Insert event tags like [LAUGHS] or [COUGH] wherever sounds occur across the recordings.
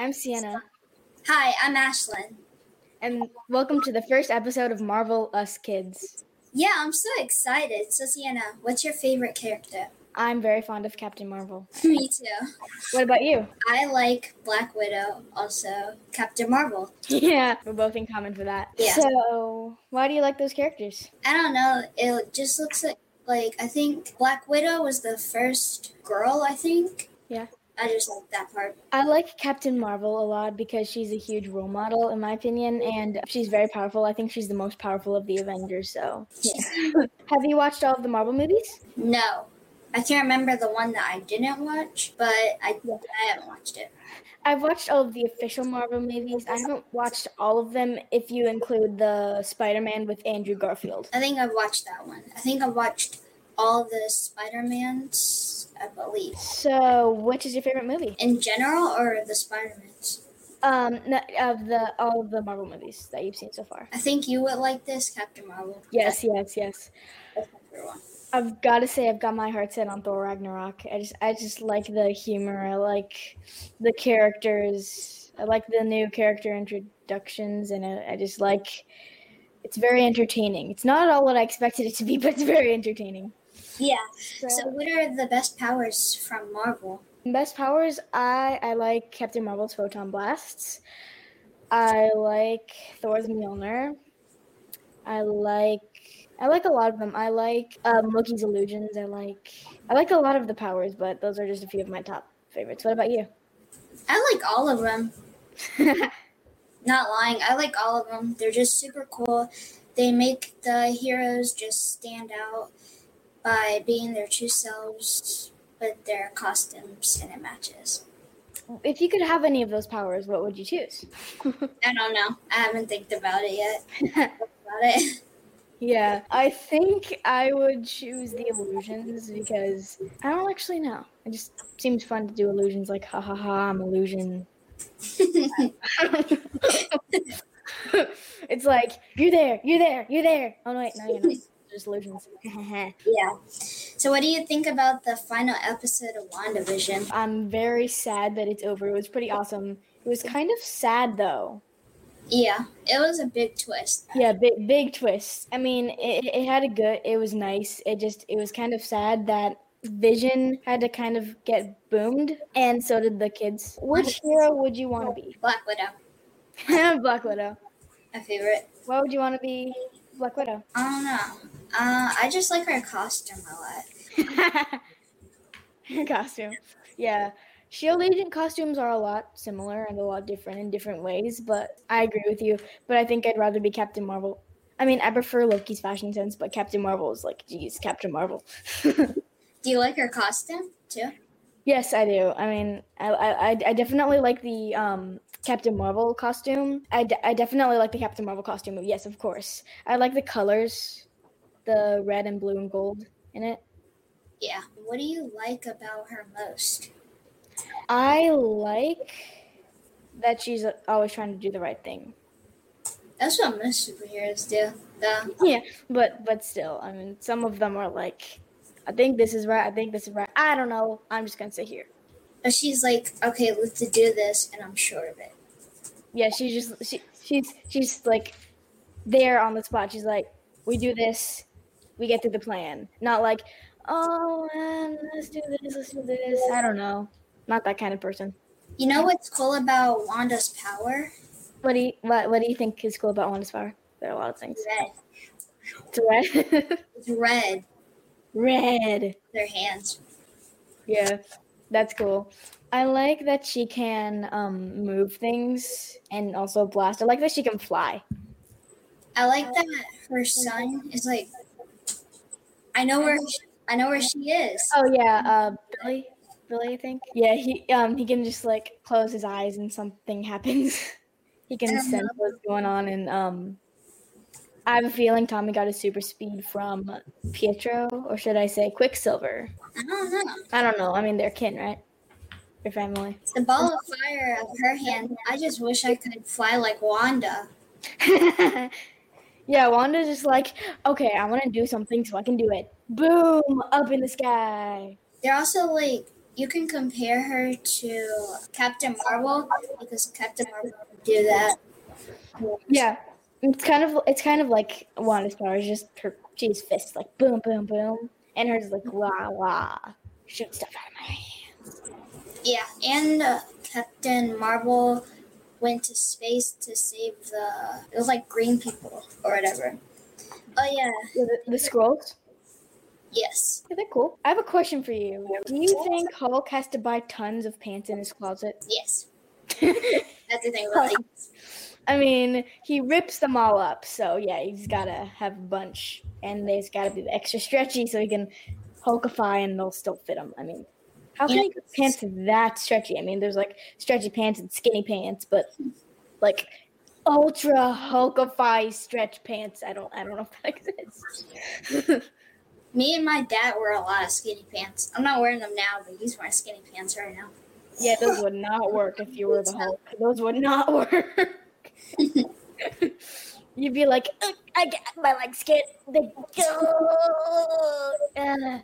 I'm Sienna, Hi, I'm Ashlyn. and welcome to the first episode of Marvel Us Kids. Yeah, I'm so excited. So, Sienna, what's your favorite character? I'm very fond of Captain Marvel. [LAUGHS] Me too. What about you? I like Black Widow, also Captain Marvel. [LAUGHS] Yeah, we're both in common for that. Yeah. So, why do you like those characters? I don't know. It just looks like like I think Black Widow was the first girl. I think. Yeah. I just like that part. I like Captain Marvel a lot because she's a huge role model, in my opinion, and she's very powerful. I think she's the most powerful of the Avengers. So, yeah. [LAUGHS] have you watched all of the Marvel movies? No, I can't remember the one that I didn't watch, but I I haven't watched it. I've watched all of the official Marvel movies. I haven't watched all of them if you include the Spider-Man with Andrew Garfield. I think I've watched that one. I think I've watched all the Spider Mans. I believe. So, which is your favorite movie? In general, or the Spider Mans? Um, of the all of the Marvel movies that you've seen so far. I think you would like this, Captain Marvel. Yes, yes, yes. That's my favorite one. I've got to say, I've got my heart set on Thor Ragnarok. I just, I just like the humor. I like the characters. I like the new character introductions, and I, I just like. It's very entertaining. It's not at all what I expected it to be, [LAUGHS] but it's very entertaining. Yeah. So, So, what are the best powers from Marvel? best powers, I, I like Captain Marvel's photon blasts. I like Thor's Mjolnir. I like I like a lot of them. I like um, Loki's illusions. I like I like a lot of the powers, but those are just a few of my top favorites. What about you? I like all of them. [LAUGHS] Not lying, I like all of them. They're just super cool. They make the heroes just stand out by being their true selves with their costumes and it matches. if you could have any of those powers, what would you choose? [LAUGHS] I don't know. I haven't think about it yet. [LAUGHS] about it. yeah, I think I would choose the illusions because I don't actually know. It just seems fun to do illusions like ha ha ha, I'm illusion. [LAUGHS] it's like you're there, you're there, you're there. Oh no, wait, no, you're not. Just illusions. [LAUGHS] yeah. So, what do you think about the final episode of WandaVision? I'm very sad that it's over. It was pretty awesome. It was kind of sad though. Yeah, it was a big twist. Yeah, big big twist. I mean, it, it had a good. It was nice. It just it was kind of sad that Vision had to kind of get boomed, and so did the kids. Which [LAUGHS] hero would you want to be? Black Widow, [LAUGHS] Black Widow. my favorite. Why would you want to be Black Widow? I don't know. Uh, I just like her costume a lot. Her [LAUGHS] costume. Yeah. Shield agent costumes are a lot similar and a lot different in different ways, but I agree with you. But I think I'd rather be Captain Marvel. I mean, I prefer Loki's fashion sense, but Captain Marvel is like, geez, Captain Marvel. [LAUGHS] Do you like her costume too? yes, I do. I mean, I, I, I definitely like the um, Captain Marvel costume. I, d- I definitely like the Captain Marvel costume. Yes, of course. I like the colors, the red and blue and gold in it. Yeah. What do you like about her most? I like that she's always trying to do the right thing. That's what most superheroes do. The Yeah, but but still, I mean, some of them are like, I think this is right. I think this is right. I don't know. I'm just gonna sit here. but she's like, okay, let's do this, and I'm sure of it. Yeah, she's just she she's she's like there on the spot. She's like, we do this, we get through the plan. Not like, oh man, let's do this, let's do this. I don't know. Not that kind of person. You know what's cool about Wanda's power? What do you what what do you think is cool about Wanda's power? There are a lot of things. Red. It's red. [LAUGHS] It's red. red. Their hands. Yeah, that's cool. I like that she can um, move things and also blast. I like that she can fly. I like that her son is like. I know where. I know where she is. Oh yeah, uh, Billy. Billy, I think. Yeah, he um he can just like close his eyes and something happens. [LAUGHS] he can sense what's going on and um. I have a feeling Tommy got his super speed from Pietro, or should I say Quicksilver? I don't know. I don't know. I mean, they're kin, right? They're family. The ball of fire of her hand. I just wish I could fly like Wanda. [LAUGHS] yeah, Wanda's just like, okay, I want to do something so I can do it. Boom, up in the sky. They're also like you can compare her to Captain Marvel because Captain Marvel would do that. Yeah, it's kind of it's kind of like Wanda's powers, just her she's fists like boom, boom, boom, and hers like wah wah, shoot stuff out of my hands. Yeah, and uh, Captain Marvel went to space to save the it was like green people or whatever. Oh yeah, The, the Skrulls. yes. Yeah, they're cool. I have a question for you. Do you think Hulk has to buy tons of pants in his closet? Yes. [LAUGHS] That's the thing about like I mean, he rips them all up, so yeah, he's gotta have a bunch, and they've gotta be extra stretchy so he can hulkify and they'll still fit him. I mean, how can Yeah. he get pants that stretchy? I mean, there's like stretchy pants and skinny pants, but like ultra hulkify stretch pants. I don't, I don't know if that exists. [LAUGHS] me and my dad wear a lot of skinny pants. I'm not wearing them now, but he's wearing skinny pants right now. yeah, those would not work if you were the Hulk. Those would not work. [LAUGHS] You'd be like, I get my legs skin. They go. Uh, and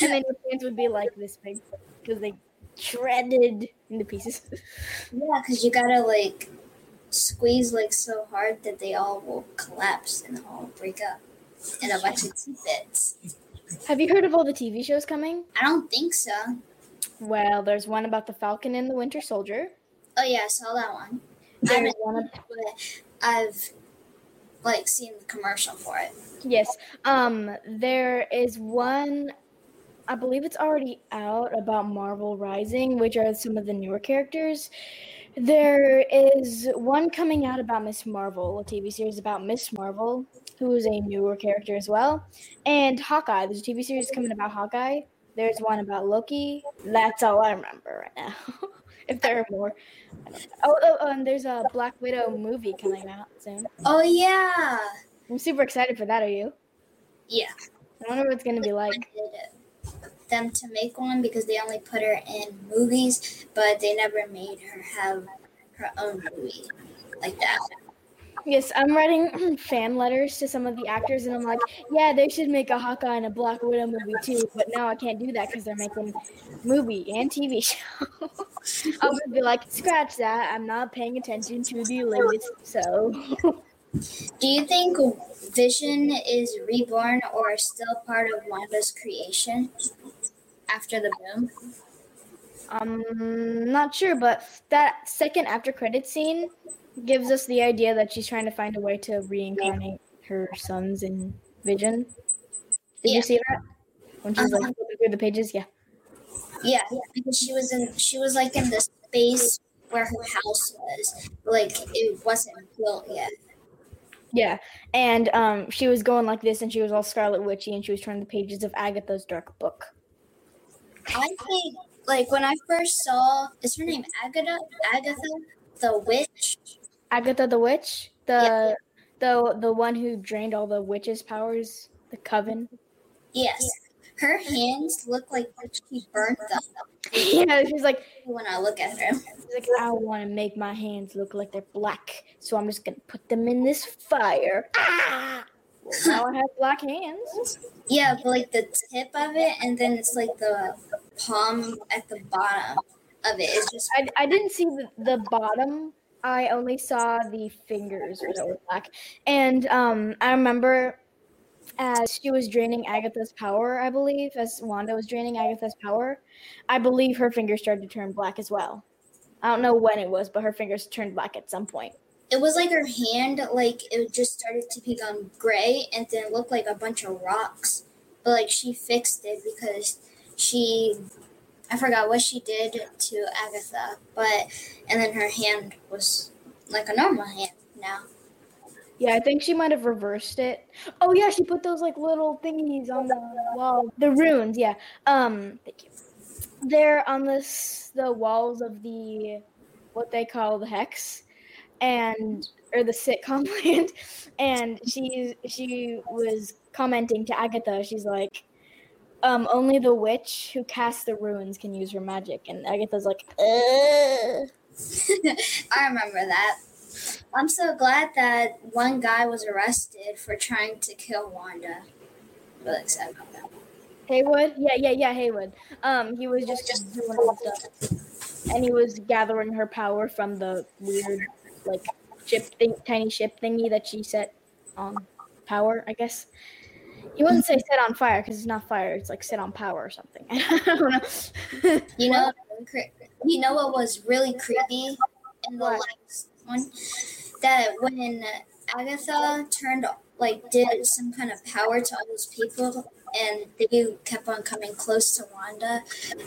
then your pants would be like this big because they shredded into pieces. Yeah, because you gotta like squeeze like so hard that they all will collapse and all break up in a bunch of bits. Have you heard of all the TV shows coming? I don't think so. Well, there's one about the Falcon and the Winter Soldier. Oh yeah, I saw that one. I There's haven't, one but I've like seen the commercial for it. Yes. Um, there is one I believe it's already out about Marvel Rising, which are some of the newer characters. There is one coming out about Miss Marvel, a TV series about Miss Marvel, who is a newer character as well. And Hawkeye, there's a TV series coming about Hawkeye. There's one about Loki. That's all I remember right now. [LAUGHS] if there are more. I don't know. Oh, oh, oh, and there's a Black Widow movie coming out soon. Oh yeah, I'm super excited for that. Are you? yeah. I wonder what it's going to be like. Them to make one because they only put her in movies, but they never made her have her own movie like that. Yes, I'm writing [CLEARS THROAT] fan letters to some of the actors, and I'm like, yeah, they should make a Hawkeye and a Black Widow movie too. But now I can't do that because they're making movie and TV [LAUGHS] show. I would be like, scratch that. I'm not paying attention to the latest. So Do you think Vision is reborn or still part of Wanda's creation after the boom? I'm not sure, but that second after credit scene gives us the idea that she's trying to find a way to reincarnate her sons in Vision. Did Yeah. you see that? When she's like Uh-huh. flipping through the pages, yeah. Yeah, because she was in she was like in the space where her house was. Like it wasn't built yet. Yeah, and um, she was going like this, and she was all Scarlet Witchy, and she was turning the pages of Agatha's dark book. I think like when I first saw is her name Agatha Agatha the witch? Agatha the witch, the Yeah. the the one who drained all the witches' powers, the coven. Yes. Her hands look like she burnt them [LAUGHS] yeah, she's like, when I look at her. she's like, I want to make my hands look like they're black, so I'm just gonna put them in this fire. Ah! Well, now I have black hands. Yeah, but like the tip of it, and then it's like the palm at the bottom of it. It's just I, I didn't see the, the bottom. I only saw the fingers that were black. And um, I remember as she was draining Agatha's power, I believe, as Wanda was draining Agatha's power, I believe her fingers started to turn black as well. I don't know when it was, but her fingers turned black at some point. it was like her hand, like it just started to become gray, and then it looked like a bunch of rocks. But like she fixed it because she, I forgot what she did to Agatha, but and then her hand was like a normal hand now. Yeah, I think she might have reversed it. Oh yeah, she put those like little thingies on the wall. The runes, yeah. Um, thank you. They're on this the walls of the what they call the hex, and or the sitcom [LAUGHS] land. And she she was commenting to Agatha. She's like, um, only the witch who casts the runes can use her magic. And Agatha's like, Ugh. [LAUGHS] I remember that. I'm so glad that one guy was arrested for trying to kill Wanda. Really excited about that. Haywood? Yeah, yeah, yeah, Haywood. Um, he was just just doing stuff, and he was gathering her power from the weird, like, ship thing, tiny ship thingy that she set on power. I guess you wouldn't say set on fire because it's not fire. It's like set on power or something. [LAUGHS] I don't know. You know, you know what was really creepy in the What? last one? That when Agatha turned like did some kind of power to all those people, and they kept on coming close to Wanda,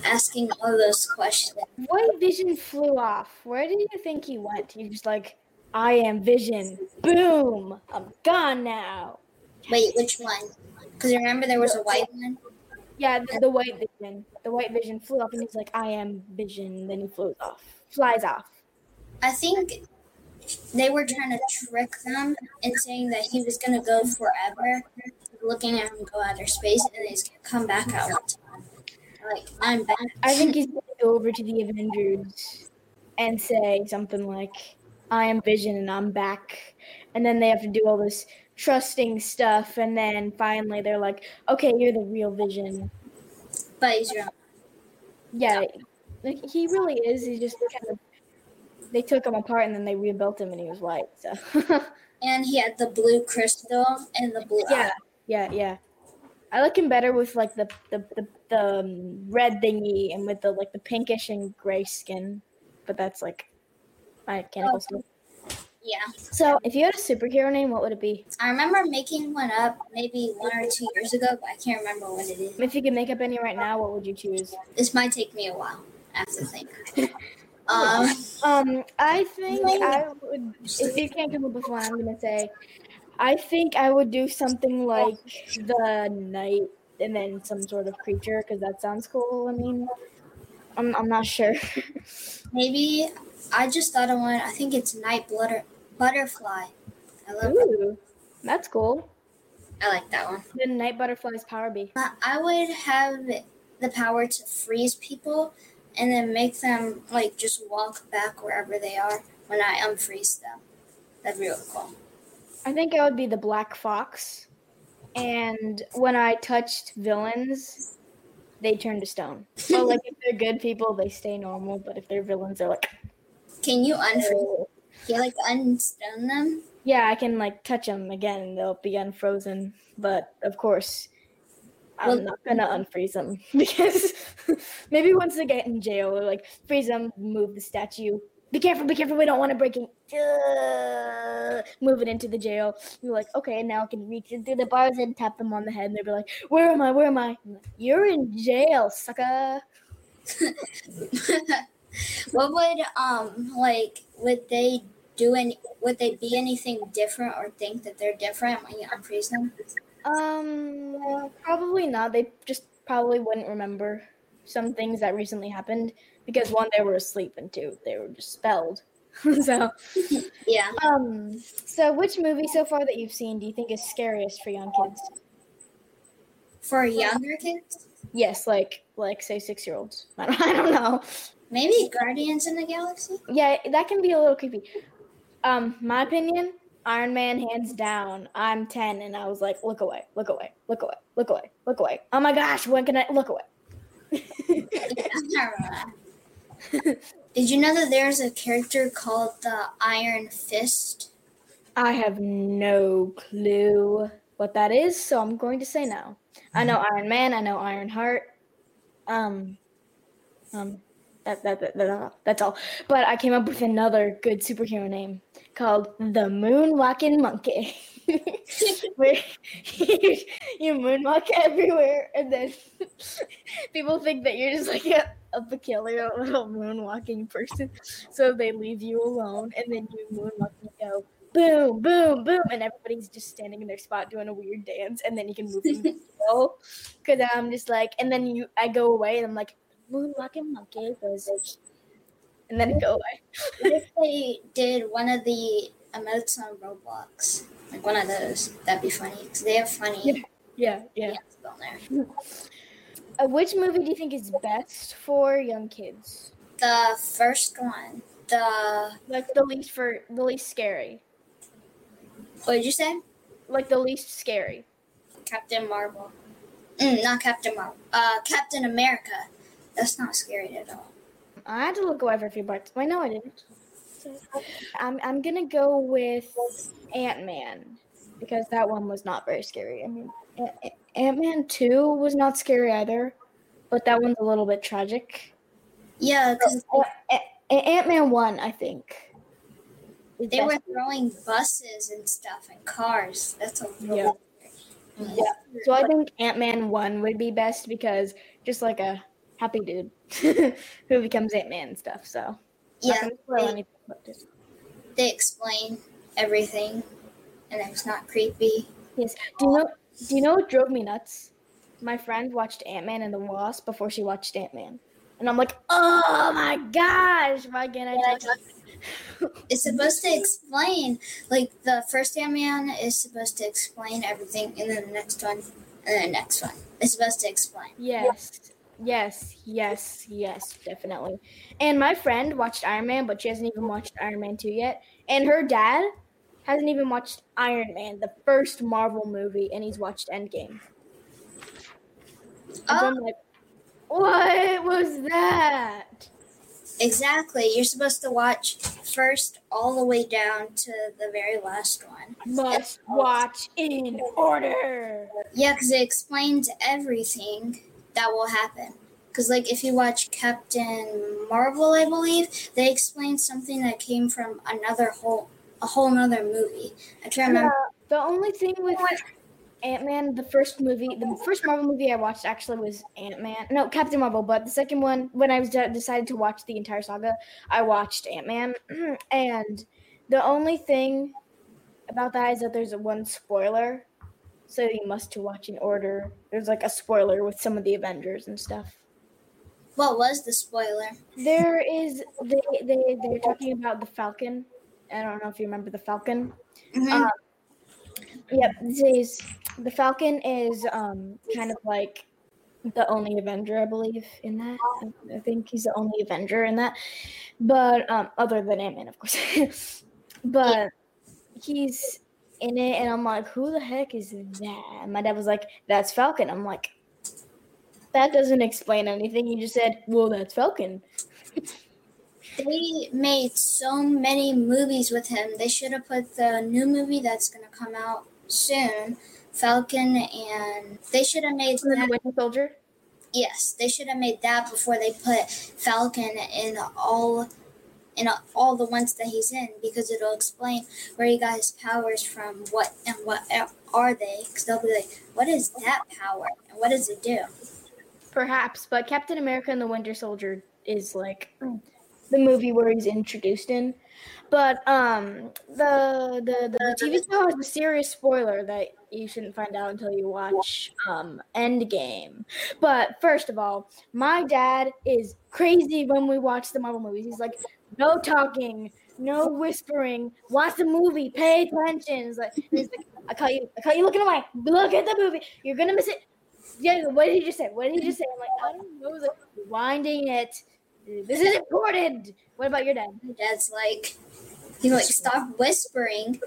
asking all those questions. What Vision flew off. Where did you think he went? He just like, I am Vision. Boom! I'm gone now. Wait, which one? Because you remember there was a white one. Yeah, the, the White Vision. The White Vision flew up, and he's like, I am Vision. Then he flew off. Flies off. I think they were trying to trick them in saying that he was going to go forever, looking at him go outer space, and he's going to come back out one time. Like, I'm back. I think he's gonna go over to the Avengers and say something like, I am Vision and I'm back. And then they have to do all this trusting stuff. And then finally they're like, okay, you're the real Vision. But he's wrong. Yeah, like, he really is. He just kind of, they took him apart and then they rebuilt him and he was white. So, [LAUGHS] And he had the blue crystal and the blue yeah, eye. yeah, yeah. I like him better with like the, the, the, the um, red thingy and with the like the pinkish and gray skin. But that's like identical stuff. Yeah. So, if you had a superhero name, what would it be? I remember making one up maybe one or two years ago, but I can't remember what it is. If you could make up any right now, what would you choose? This might take me a while. I have to think. [LAUGHS] um, Um, I think I would. If you can't come up with one, I'm gonna say, I think I would do something like the knight and then some sort of creature because that sounds cool. I mean, I'm I'm not sure. [LAUGHS] maybe I just thought of one. I think it's night butter, butterfly. I love. Ooh, that's cool. I like that one. The night butterfly's power be. Uh, I would have the power to freeze people and then make them like just walk back wherever they are when I unfreeze them. That'd be really cool. I think I would be the black fox, and when I touched villains, they turn to stone. [LAUGHS] So like if they're good people, they stay normal, but if they're villains, they're like. Can you unfreeze? Can you like unstone them? Yeah, I can like touch them again and they'll be unfrozen. But of course, I'm Well- not gonna unfreeze them [LAUGHS] because [LAUGHS] maybe once they get in jail, we'll, like freeze them, move the statue. Be careful, be careful. We don't want to break it. Uh, move it into the jail. You're like, okay, and now I can reach in through the bars and tap them on the head, and they'll be like, "Where am I? Where am I?" Like, You're in jail, sucker. [LAUGHS] what would um like would they do any would they be anything different or think that they're different when you unfreeze them? Um, probably not. They just probably wouldn't remember some things that recently happened because one, they were asleep, and two, they were just spelled. [LAUGHS] so, Yeah. um, so which movie so far that you've seen do you think is scariest for young kids? For younger kids? Yes, like like say six year olds. [LAUGHS] I don't, I don't know. Maybe Guardians in the Galaxy? Yeah, that can be a little creepy. Um, my opinion, Iron Man, hands down. I'm ten, and I was like, look away, look away, look away, look away, look away. Oh my gosh, when can I look away? [LAUGHS] [LAUGHS] Did you know that there's a character called the Iron Fist? I have no clue what that is, so I'm going to say no. I know Iron Man, I know Iron Heart. Um, um, that, that, that, that- that's all. But I came up with another good superhero name called the Moonwalking Monkey. [LAUGHS] Where you, you moonwalk everywhere, and then people think that you're just like a, a peculiar little moonwalking person. So they leave you alone, and then you moonwalk and go boom, boom, boom, and everybody's just standing in their spot doing a weird dance, and then you can move them [LAUGHS] to go. Because I'm just like, and then you, I go away, and I'm like, moonwalking monkey goes, and then go away. What if they did one of the emotes on Roblox? Like one of those. That'd be funny. Because they have funny Yeah, yeah. there. Uh, which movie do you think is best for young kids? The first one. The. Like the least for the least scary, What did you say? like the least scary. Captain Marvel. Mm, not Captain Marvel. Uh, Captain America. That's not scary at all. I had to look away for a few parts. Wait, no, I didn't. I'm I'm gonna go with Ant Man because that one was not very scary. I mean, Ant Man two was not scary either, but that one's a little bit tragic. Yeah, because uh, Ant Man one, I think. They were throwing buses and stuff and cars. That's a yeah. Yeah. So I think Ant Man one would be best because just like a happy dude [LAUGHS] who becomes Ant Man and stuff. So yeah, they, they explain everything, and it's not creepy. Yes. Do you know? Do you know what drove me nuts? My friend watched Ant Man and the Wasp before she watched Ant Man, and I'm like, oh my gosh, why can't I? it's supposed to explain like the first Ant Man is supposed to explain everything, and then the next one, and then the next one is supposed to explain. Yes. Yes, yes, yes, yes, definitely. And my friend watched Iron Man, but she hasn't even watched Iron Man 2 yet. And her dad hasn't even watched Iron Man, the first Marvel movie, and he's watched Endgame. Oh. I'm like, what was that? Exactly. You're supposed to watch first all the way down to the very last one. Must watch in order. Yeah, because it explains everything that will happen. Because, like, if you watch Captain Marvel, I believe, they explain something that came from another whole, a whole another movie. I try to remember. the only thing with Ant Man, the first movie, the first Marvel movie I watched actually was Ant Man. No, Captain Marvel. But the second one, when I was de- decided to watch the entire saga, I watched Ant Man. [CLEARS THROAT] and the only thing about that is that there's a one spoiler, so you must to watch in order. There's like a spoiler with some of the Avengers and stuff. What was the spoiler? There is they they they're talking about the Falcon. I don't know if you remember the Falcon. Mm-hmm. Um, Yep, this the Falcon is um kind of like the only Avenger, I believe, in that. I think he's the only Avenger in that. But um other than Ant Man, of course. [LAUGHS] but he's in it and I'm like, who the heck is that? And my dad was like, That's Falcon. I'm like, that doesn't explain anything. He just said, Well, that's Falcon. they made so many movies with him. They should have put the new movie that's gonna come out soon, Falcon, and they should have made the Winter Soldier. Yes, they should have made that before they put Falcon in all in all the ones that he's in because it'll explain where he got his powers from, what and what are they? Because they'll be like, "What is that power and what does it do?" Perhaps, but Captain America and the Winter Soldier is like the movie where he's introduced in. But um, the, the the TV show has a serious spoiler that you shouldn't find out until you watch um, Endgame. But first of all, my dad is crazy when we watch the Marvel movies. He's like, no talking, no whispering. Watch the movie. Pay attention. He's like, he's like I caught you. I caught you looking away. Look at the movie. You're gonna miss it. Yeah. What did he just say? What did he just say? I'm like, I don't know. Like winding it. This is important. What about your dad? My dad's like, he's like, stop whispering.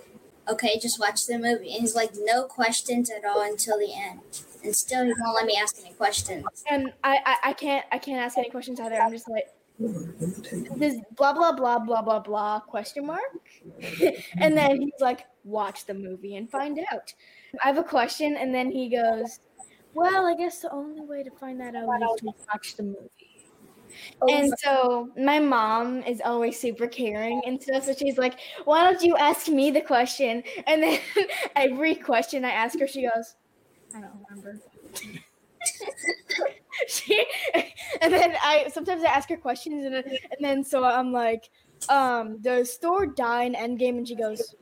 Okay, just watch the movie. And he's like, no questions at all until the end. And still, he won't let me ask any questions. And I, I, I can't, I can't ask any questions either. I'm just like, this blah blah blah blah blah blah question mark, [LAUGHS] and then he's like, watch the movie and find out. I have a question, and then he goes, well, I guess the only way to find that out is to watch the movie. And so my mom is always super caring and stuff. So she's like, why don't you ask me the question? And then [LAUGHS] every question I ask her, she goes, I don't remember. [LAUGHS] [LAUGHS] she, and then I sometimes I ask her questions and, and then so I'm like, um, does Thor die in Endgame? And she goes,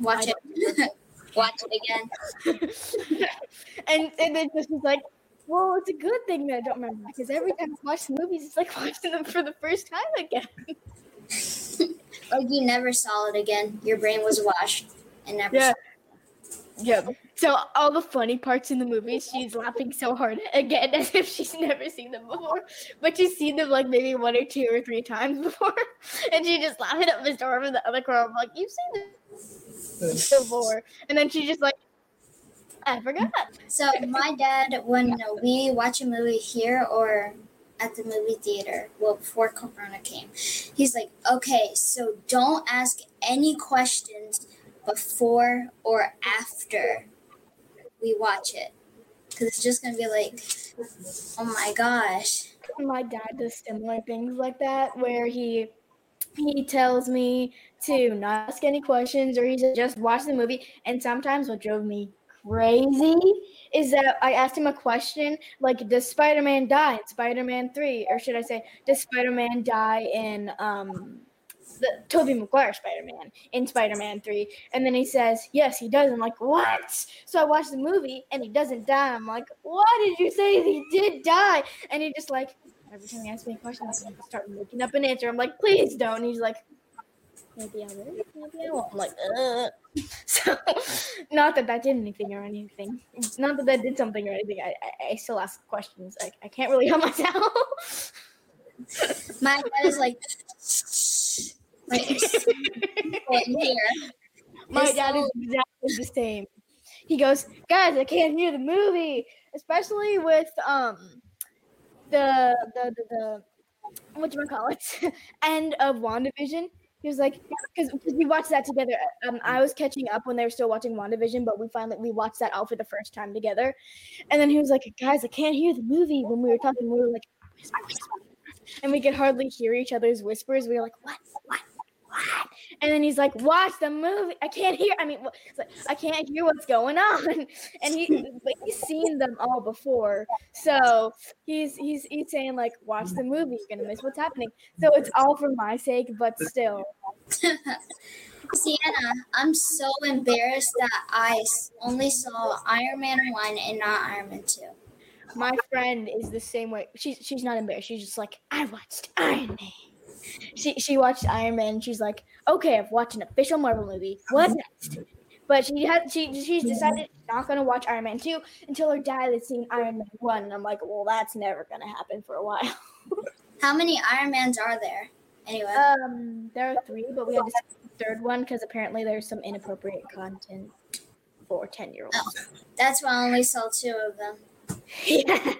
Watch it. [LAUGHS] Watch it again. [LAUGHS] and and then she's like, well, it's a good thing that I don't remember because every time I watch the movies, it's like watching them for the first time again. like you never saw it again. Your brain was washed and never. Yeah. Yeah. So all the funny parts in the movie, she's laughing so hard again [LAUGHS] as if she's never seen them before, but she's seen them like maybe one or two or three times [LAUGHS] before, and she just laughing at the door from the other corner. I'm like, you've seen this [LAUGHS] before, and then she just like I forgot. So my dad, when we watch a movie here or at the movie theater, well, before Corona came, he's like, okay, so don't ask any questions before or after we watch it. Because it's just to be like, oh my gosh. My dad does similar things like that where he he tells me to not ask any questions or he said just watch the movie. And sometimes what drove me crazy is that I asked him a question like, "Does Spider Man die in Spider Man 3? Or should I say, does Spider Man die in um, the Tobey Maguire Spider Man in Spider Man 3? And then he says, Yes, he does. I'm like, What? So I watched the movie and he doesn't die. I'm like, Why did you say he did die? And he just like, every time he asks me a question, I start making up an answer. I'm like, Please don't. And he's like, maybe I will, maybe I won't. I'm like, Ugh. [LAUGHS] So, not that that did anything or anything. Not that that did something or anything. I, I, I still ask questions. I, I can't really [LAUGHS] help myself. My dad is like. [LAUGHS] My It's dad is exactly the same. He goes, guys, I can't hear the movie, especially with um the the the, the what you call it [LAUGHS] end of WandaVision. He was like, because we watched that together. Um, I was catching up when they were still watching WandaVision, but we finally we watched that all for the first time together. And then he was like, guys, I can't hear the movie. When we were talking, we were like, "Whisper, whisper, whisper." and we could hardly hear each other's whispers. We were like, what, what, And then he's like, watch the movie. I can't hear. I mean, like, I can't hear what's going on. [LAUGHS] And he, but he's seen them all before, so he's he's he's saying like, watch the movie. You're gonna miss what's happening. So it's all for my sake, but still. [LAUGHS] Sienna, I'm so embarrassed that I only saw Iron Man 1 and not Iron Man 2. My friend is the same way. She's she's not embarrassed. She's just like, I watched Iron Man. She she watched Iron Man. And she's like, okay, I've watched an official Marvel movie. What next? But she had she she's decided she's not gonna watch Iron Man two until her dad has seen Iron Man one. And I'm like, well, that's never gonna happen for a while. [LAUGHS] How many Iron Mans are there? Anyway, Um, there are three, but we had to skip the third one because apparently there's some inappropriate content for ten year olds. that's why I only saw two of them. [LAUGHS] Yeah.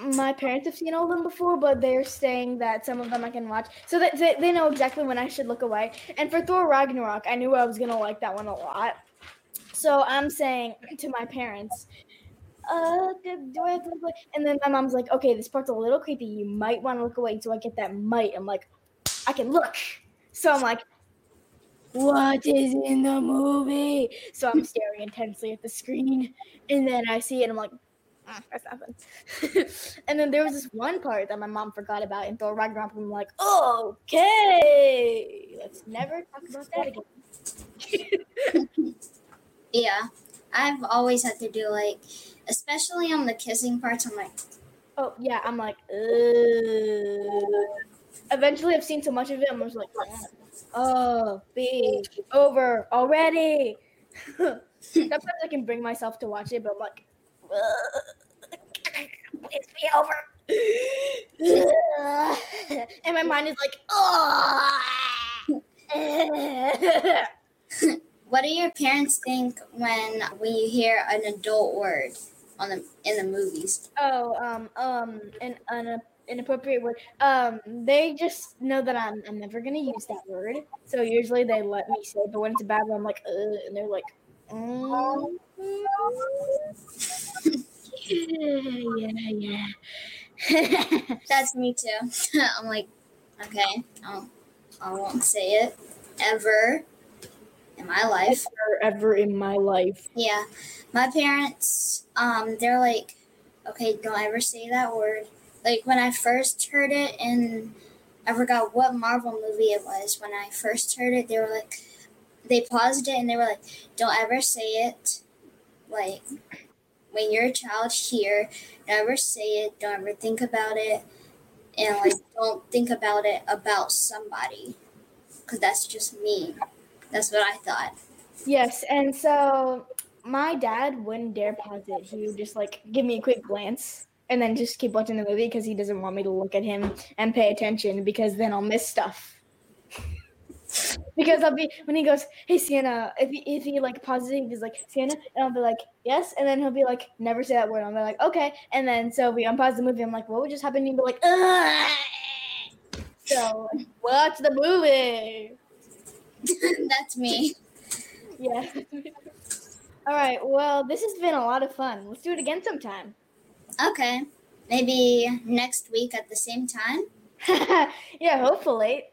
My parents have seen all of them before, but they're saying that some of them I can watch, so that they, they know exactly when I should look away. And for Thor Ragnarok, I knew I was gonna like that one a lot, so I'm saying to my parents, "Uh, do, I have to look away?" And then my mom's like, "Okay, this part's a little creepy. You might want to look away." So I get that might. I'm like, I can look. So I'm like, what is in the movie? So I'm staring intensely at the screen, and then I see it. and I'm like, "Ah, that's nothing. [LAUGHS] and then there was this one part that my mom forgot about in Thor Ragnarok. And I'm like, okay, let's never talk about that again. [LAUGHS] Yeah, I've always had to do like, especially on the kissing parts. I'm like, Oh yeah, I'm like, Ugh. eventually I've seen so much of it. I'm just like, oh, be over already. [LAUGHS] Sometimes I can bring myself to watch it, but I'm like, "Ugh, please be over. And my mind is like, oh. what do your parents think when when you hear an adult word on the in the movies? oh, um, um, an, an inappropriate word. Um, they just know that I'm, I'm never gonna use that word. So usually they let me say, it, but when it's a bad one, I'm like, Ugh, and they're like, mm, [LAUGHS] yeah, yeah, yeah. That's me too. [LAUGHS] I'm like, okay, I'll, I won't say it ever in my life. ever, ever in my life. Yeah, my parents, um, they're like, okay, don't ever say that word. Like when I first heard it, and I forgot what Marvel movie it was. When I first heard it, they were like, they paused it and they were like, don't ever say it. Like when you're a child here, don't ever say it. Don't ever think about it, and like don't think about it about somebody, because that's just me. That's what I thought. Yes, and so my dad wouldn't dare pause it. He would just like give me a quick glance and then just keep watching the movie because he doesn't want me to look at him and pay attention because then I'll miss stuff. Because I'll be when he goes, "Hey Sienna," if he if he like pauses, it, he's like Sienna, and I'll be like, "Yes," and then he'll be like, "Never say that word." I'll be like, "Okay," and then so we unpause the movie. I'm like, "What would just happen?" And he'd be like, Ugh. "So watch the movie." [LAUGHS] That's me. Yeah. [LAUGHS] All right. Well, this has been a lot of fun. Let's do it again sometime. Okay. Maybe next week at the same time. [LAUGHS] yeah, hopefully.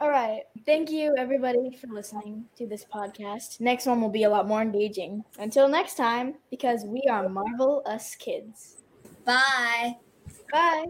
All right. Thank you, everybody, for listening to this podcast. Next one will be a lot more engaging. Until next time, because we are Marvel Us Kids. Bye. Bye.